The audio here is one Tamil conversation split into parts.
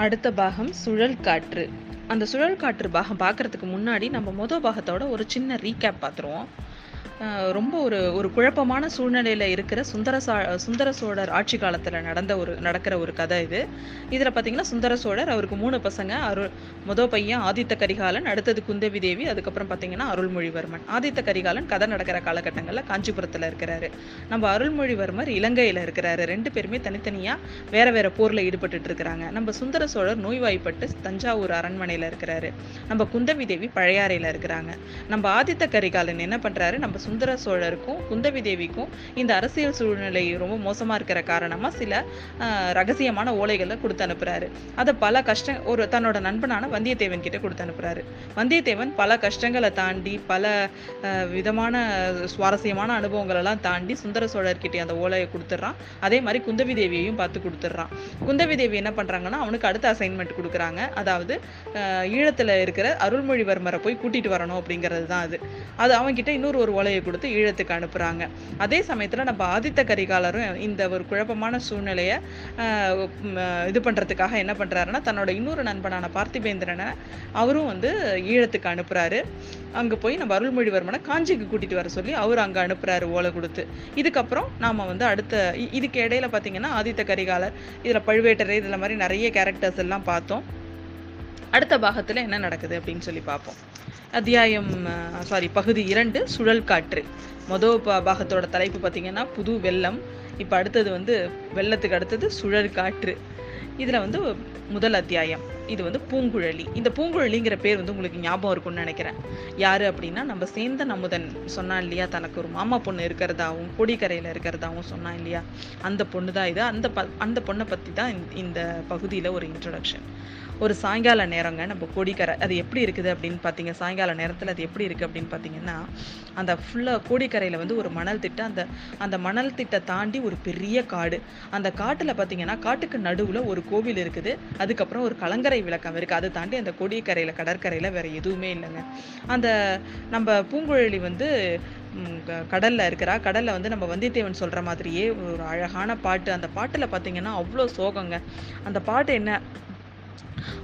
அடுத்த பாகம் சுழல் காற்று. அந்த சுழல் காற்று பாகம் பார்க்கறதுக்கு முன்னாடி நம்ம மொதல் பாகத்தோட ஒரு சின்ன ரீகேப் பார்த்துருவோம். ரொம்ப ஒரு ஒரு குழப்பமான சூழ்நிலையில் இருக்கிற சுந்தர சா சுந்தர சோழர் ஆட்சி காலத்தில் நடந்த ஒரு நடக்கிற ஒரு கதை இது. இதில் பார்த்தீங்கன்னா சுந்தர சோழர் அவருக்கு மூணு பசங்க அருள் மொதல் பையன் ஆதித்த கரிகாலன் அடுத்தது குந்தவி தேவி அதுக்கப்புறம் பார்த்தீங்கன்னா அருள்மொழிவர்மன். ஆதித்த கரிகாலன் கதை நடக்கிற காலகட்டங்களில் காஞ்சிபுரத்தில் இருக்கிறாரு. நம்ம அருள்மொழிவர்மர் இலங்கையில் இருக்கிறாரு. ரெண்டு பேருமே தனித்தனியாக வேற வேற போரில் ஈடுபட்டு இருக்கிறாங்க. நம்ம சுந்தர சோழர் நோய்வாய்ப்பட்டு தஞ்சாவூர் அரண்மனையில் இருக்கிறாரு. நம்ம குந்தவி தேவி பழையாறையில் இருக்கிறாங்க. நம்ம ஆதித்த கரிகாலன் என்ன பண்ணுறாரு நம்ம சுந்தர சோழருக்கும் குந்தவி தேவிக்கும் இந்த அரசியல் சூழ்நிலை ரொம்ப மோசமாக இருக்கிற காரணமாக சில ரகசியமான ஓலைகளை கொடுத்து அனுப்புகிறாரு அதை பல கஷ்ட ஒரு தன்னோட நண்பனான வந்தியத்தேவன் கிட்ட கொடுத்து அனுப்புறாரு. வந்தியத்தேவன் பல கஷ்டங்களை தாண்டி பல விதமான சுவாரஸ்யமான அனுபவங்களெல்லாம் தாண்டி சுந்தர சோழர்கிட்ட அந்த ஓலையை கொடுத்துட்றான். அதே மாதிரி குந்தவி தேவியையும் பார்த்து கொடுத்துட்றான். குந்தவி தேவி என்ன பண்ணுறாங்கன்னா அவனுக்கு அடுத்த அசைன்மெண்ட் கொடுக்குறாங்க. அதாவது ஈழத்தில் இருக்கிற அருள்மொழிவர்மரை போய் கூட்டிட்டு வரணும் அப்படிங்கிறது தான் அது. அது அவன்கிட்ட இன்னொரு ஒரு ஓலையை கொடுத்து ஈழத்துக்கு அனுப்புறாங்க. அதே சமயத்துல நம்ம ஆதித்த கரிகாலரும் இந்த ஒரு குழப்பமான சூழ்நிலையை ஆஹ், இது பண்றதுக்காக என்ன பண்றாருன்னா தன்னோட இன்னொரு நண்பனான பார்த்திபேந்திரனை அவரும் வந்து ஈழத்துக்கு அனுப்புறாரு. அங்க போய் நம்ம அருள்மொழிவர்மனை காஞ்சிக்கு கூட்டிட்டு வர சொல்லி அவர் அங்க அனுப்புறாரு ஓலை கொடுத்து. இதுக்கப்புறம் நாம வந்து அடுத்த இதுக்கு இடையில பாத்தீங்கன்னா ஆதித்த கரிகாலர் இதுல பழுவேட்டரை இதுல மாதிரி நிறைய கேரக்டர்ஸ் எல்லாம் பார்த்தோம். அடுத்த பாகத்துல என்ன நடக்குது அப்படின்னு சொல்லி பார்ப்போம். அத்தியாயம் சாரி பகுதி இரண்டு சுழல் காற்று. மொதல் பாகத்தோட தலைப்பு பார்த்தீங்கன்னா புது வெள்ளம். இப்போ அடுத்தது வந்து வெள்ளத்துக்கு அடுத்தது சுழல் காற்று. இதில் வந்து முதல் அத்தியாயம். இது வந்து பூங்குழலி. இந்த பூங்குழலிங்கிற பேர் வந்து உங்களுக்கு ஞாபகம் இருக்கும்னு நினைக்கிறேன். யார் அப்படின்னா நம்ம சேர்ந்த நமுதன் சொன்னான் இல்லையா? தனக்கு ஒரு மாமா பொண்ணு இருக்கிறதாவும் கொடிக்கரையில் இருக்கிறதாவும் சொன்னான் இல்லையா? அந்த பொண்ணு தான் இது. அந்த ப அந்த பொண்ணை பற்றி தான் இந்த- இந்த பகுதியில் ஒரு இன்ட்ரடக்ஷன் ஒரு சாயங்கால நேரங்க நம்ம கோடிக்கரை அது எப்படி இருக்குது அப்படின்னு பார்த்தீங்க சாயங்கால நேரத்தில் அது எப்படி இருக்குது அப்படின்னு பார்த்தீங்கன்னா அந்த ஃபுல்லாக கோடிக்கரையில் வந்து ஒரு மணல் திட்டம் அந்த அந்த மணல் திட்டை தாண்டி ஒரு பெரிய காடு. அந்த காட்டில் பார்த்தீங்கன்னா காட்டுக்கு நடுவில் ஒரு கோவில் இருக்குது. அதுக்கப்புறம் ஒரு கலங்கரை விளக்கம் இருக்குது அதை தாண்டி அந்த கோடிக்கரையில் கடற்கரையில் வேறு எதுவுமே இல்லைங்க. அந்த நம்ம பூங்குழலி வந்து கடலில் க- இருக்கிறா. கடலில் வந்து நம்ம வந்தியத்தேவன் சொல்கிற மாதிரியே ஒரு அழகான பாட்டு. அந்த பாட்டில் பார்த்தீங்கன்னா அவ்வளோ சோகங்க. அந்த பாட்டு என்ன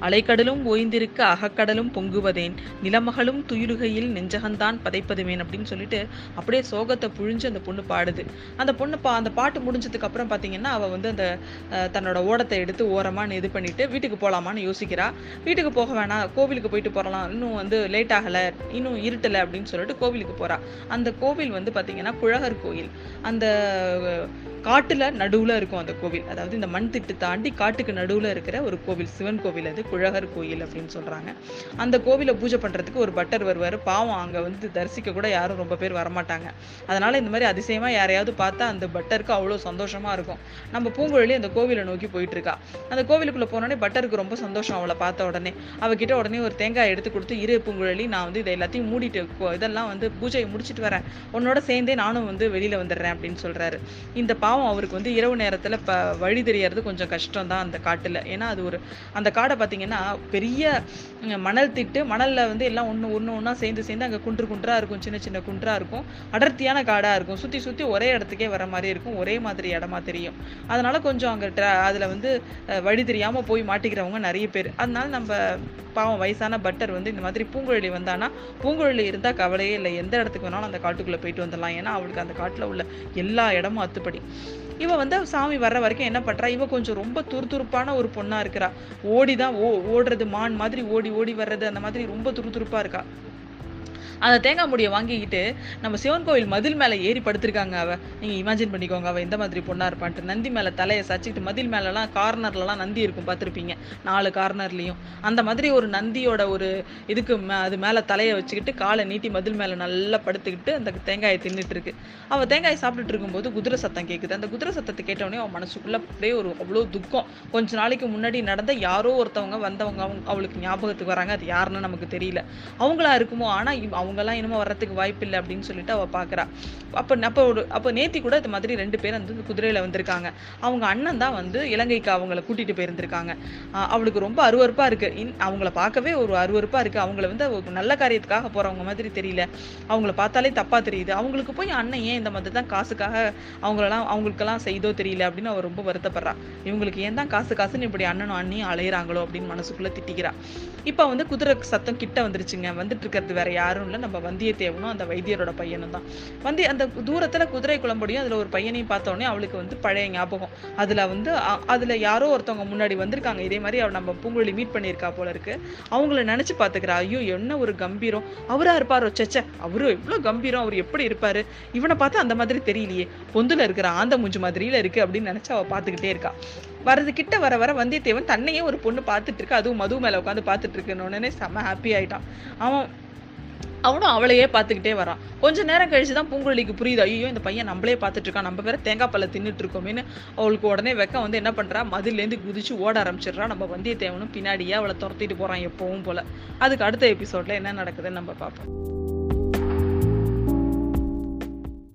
அலைக்கடலும் ஓய்ந்திருக்க அகக்கடலும் பொங்குவதேன். நிலமகளும் துயிலுகையில் நெஞ்சகந்தான் பதைப்பதுவேன் அப்படின்னு சொல்லிட்டு அப்படியே சோகத்தை புழிஞ்சு அந்த பொண்ணு பாடுது. அந்த பொண்ணு பா அந்த பாட்டு முடிஞ்சதுக்கு அப்புறம் பார்த்தீங்கன்னா அவள் வந்து அந்த அஹ், தன்னோட ஓடத்தை எடுத்து ஓரமான்னு இது பண்ணிட்டு வீட்டுக்கு போகலாமான்னு யோசிக்கிறா. வீட்டுக்கு போக வேணாம் கோவிலுக்கு போயிட்டு போகலாம் இன்னும் வந்து லேட் ஆகலை இன்னும் இருட்டலை அப்படின்னு சொல்லிட்டு கோவிலுக்கு போறா. அந்த கோவில் வந்து பார்த்தீங்கன்னா குழகர் கோயில். அந்த காட்டில் நடுவில் இருக்கும் அந்த கோவில். அதாவது இந்த மண் திட்டு தாண்டி காட்டுக்கு நடுவில் இருக்கிற ஒரு கோவில் சிவன் கோவில் அது குழகர் கோயில் அப்படின்னு சொல்கிறாங்க அந்த கோவிலை பூஜை பண்ணுறதுக்கு ஒரு பட்டர் வருவார். பாவம் அங்கே வந்து தரிசிக்க கூட யாரும் ரொம்ப பேர் வரமாட்டாங்க. அதனால் இந்த மாதிரி அதிசயமாக யாரையாவது பார்த்தா அந்த பட்டருக்கு அவ்வளோ சந்தோஷமாக இருக்கும். நம்ம பூங்குழலி அந்த கோவிலை நோக்கி போயிட்டு இருக்கா அந்த கோவிலுக்குள்ளே போனோடனே பட்டருக்கு ரொம்ப சந்தோஷம் அவளை பார்த்த உடனே. அவகிட்ட உடனே ஒரு தேங்காய் எடுத்து கொடுத்து இரு பூங்குழலி நான் வந்து இதை எல்லாத்தையும் மூடிட்டு இதெல்லாம் வந்து பூஜையை முடிச்சிட்டு வரேன். உன்னோட சேர்ந்தே நானும் வந்து வெளியில் வந்துடுறேன் அப்படின்னு சொல்கிறாரு இந்த பாவம் அவருக்கு வந்து இரவு நேரத்தில் இப்போ வழி தெரியறது கொஞ்சம் கஷ்டம் தான் அந்த காட்டில். ஏன்னா அது ஒரு அந்த காடை பார்த்தீங்கன்னா பெரிய மணல் திட்டு மணலில் வந்து எல்லாம் ஒன்று ஒன்று ஒன்றா சேர்ந்து சேர்ந்து அங்கே குன்று குன்றாக இருக்கும் சின்ன சின்ன குன்றாக இருக்கும். அடர்த்தியான காடாக இருக்கும். சுற்றி சுற்றி ஒரே இடத்துக்கே வர மாதிரி இருக்கும். ஒரே மாதிரி இடமா தெரியும். அதனால் கொஞ்சம் அங்கே tra- அதில் வந்து வழி தெரியாமல் போய் மாட்டிக்கிறவங்க நிறைய பேர். அதனால நம்ம பாவம் வயசான பட்டர் வந்து இந்த மாதிரி பூங்குழலி வந்தானா பூங்குழலி இருந்தால் கவலையே இல்லை. எந்த இடத்துக்கு வேணாலும் அந்த காட்டுக்குள்ளே போயிட்டு வந்துடலாம். ஏன்னா அவளுக்கு அந்த காட்டில் உள்ள எல்லா இடமும் அத்துப்படி. இவ வந்து சாமி வர்ற வரைக்கும் என்ன பண்றா? இவ கொஞ்சம் ரொம்ப துருதுருப்பான ஒரு பொண்ணா இருக்கிறா. ஓடிதான் ஓ ஓடுறது மான் மாதிரி ஓடி ஓடி வர்றது அந்த மாதிரி ரொம்ப துருதுருப்பா இருக்கா. அந்த தேங்காய் முடியை வாங்கிக்கிட்டு நம்ம சிவன் கோவில் மதில் மேலே ஏறி படுத்திருக்காங்க அவள் நீங்கள் இமேஜின் பண்ணிக்கோங்க அவள் எந்த மாதிரி பொண்ணா இருப்பான்ட்டு. நந்தி மேலே தலையை சச்சிக்கிட்டு மதில் மேலெலாம் கார்னர்லலாம் நந்தி இருக்கும் பார்த்துருப்பீங்க. நாலு கார்னர்லேயும் அந்த மாதிரி ஒரு நந்தியோட ஒரு இதுக்கு மே- அது மேலே தலையை வச்சுக்கிட்டு காலை நீட்டி மதில் மேலே நல்லா படுத்துக்கிட்டு அந்த தேங்காயை தின்னுட்டு இருக்கு அவள் தேங்காயை சாப்பிட்டுட்டு இருக்கும்போது குதிரை சத்தம் கேட்குது அந்த குதிரை சத்தத்தை கேட்டவொடனே அவன் மனசுக்குள்ளே அப்படியே ஒரு அவ்வளோ துக்கம். கொஞ்ச நாளைக்கு முன்னாடி நடந்த யாரோ ஒருத்தவங்க வந்தவங்க அவங்க அவளுக்கு ஞாபகத்துக்கு வராங்க. அது யாருன்னு நமக்கு தெரியல. அவங்களா இருக்குமோ ஆனால் அவங்கெல்லாம் இன்னமும் வர்றதுக்கு வாய்ப்பு இல்லை அப்படின்னு சொல்லிட்டு அவ பாக்குறா. அப்போ அப்போ ஒரு அப்போ நேத்தி கூட இது மாதிரி ரெண்டு பேர் வந்து குதிரையில வந்திருக்காங்க. அவங்க அண்ணன் தான் வந்து இலங்கைக்கு அவங்கள கூட்டிட்டு போயிருந்திருக்காங்க. அவளுக்கு ரொம்ப அருவருப்பா இருக்கு. இன்- அவங்கள பார்க்கவே ஒரு அருவருப்பா இருக்கு. அவங்கள வந்து நல்ல காரியத்துக்காக போறவங்க மாதிரி தெரியல. அவங்கள பார்த்தாலே தப்பா தெரியுது. அவங்களுக்கு போய் அண்ணன் ஏன் இந்த மாதிரி தான் காசுக்காக அவங்களெல்லாம் அவங்களுக்கெல்லாம் செய்தோ தெரியல அப்படின்னு அவர் ரொம்ப வருத்தப்படுறா. இவங்களுக்கு ஏன் தான் காசு காசுன்னு இப்படி அண்ணனும் அண்ணியும் அலையிறாங்களோ அப்படின்னு மனசுக்குள்ள திட்டிக்கிறா. இப்போ வந்து குதிரை சத்தம் கிட்ட வந்துருச்சுங்க. வந்துட்டு இருக்கிறது வேற யாரும் இல்ல. நம்ம வந்தியத்தேவனும் அந்த வைத்தியரோட பையனும் தான் வந்து அந்த தூரத்துல குதிரை குளம்படியும் அதுல ஒரு பையனையும் பார்த்த உடனே அவளுக்கு வந்து பழைய ஞாபகம். அதுல வந்து அதில் அதுல யாரோ ஒருத்தவங்க முன்னாடி வந்திருக்காங்க. இதே மாதிரி அவள் நம்ம பூங்குழலி மீட் பண்ணியிருக்கா போல இருக்கு. அவங்கள நினைச்சு பார்த்துக்கிறா ஐயோ என்ன ஒரு கம்பீரம். அவராக இருப்பாரோ? செச்ச அவரு எவ்வளோ கம்பீரம் அவர் எப்படி இருப்பாரு? இவனை பார்த்தா அந்த மாதிரி தெரியலையே. பொந்தில் இருக்கிற ஆந்த மூஞ்சு மாதிரியில இருக்கு அப்படின்னு நினைச்சு அவள் பார்த்துக்கிட்டே இருக்கா. வரது கிட்ட வர வர வந்தியத்தேவன் தன்னையே ஒரு பொண்ணு பார்த்துட்டு இருக்கு. அதுவும் மது மேல உட்காந்து பார்த்துட்டு இருக்குன்னு உடனே செம்ம ஹாப்பி ஆயிட்டான். அவன் அவனும் அவளையே பார்த்துக்கிட்டே வரான் கொஞ்ச நேரம் கழிச்சு தான் பூங்குழலிக்கு புரியுது ஐயோ இந்த பையன் நம்மளே பார்த்துட்டு இருக்கான் நம்ம வேற தேங்காய் பல்ல தின்னுட்டு இருக்கோமேன்னு அவளுக்கு உடனே வெக்கம் வந்து என்ன பண்ணுறா மதிலேருந்து குதிச்சு ஓட ஆரம்பிச்சிடுறா. நம்ம வந்தியத்தேவனும் பின்னாடியே அவளை துரத்திட்டு போறான் எப்பவும் போல. அதுக்கு அடுத்த எபிசோட்ல என்ன நடக்குதுன்னு நம்ம பார்ப்போம்.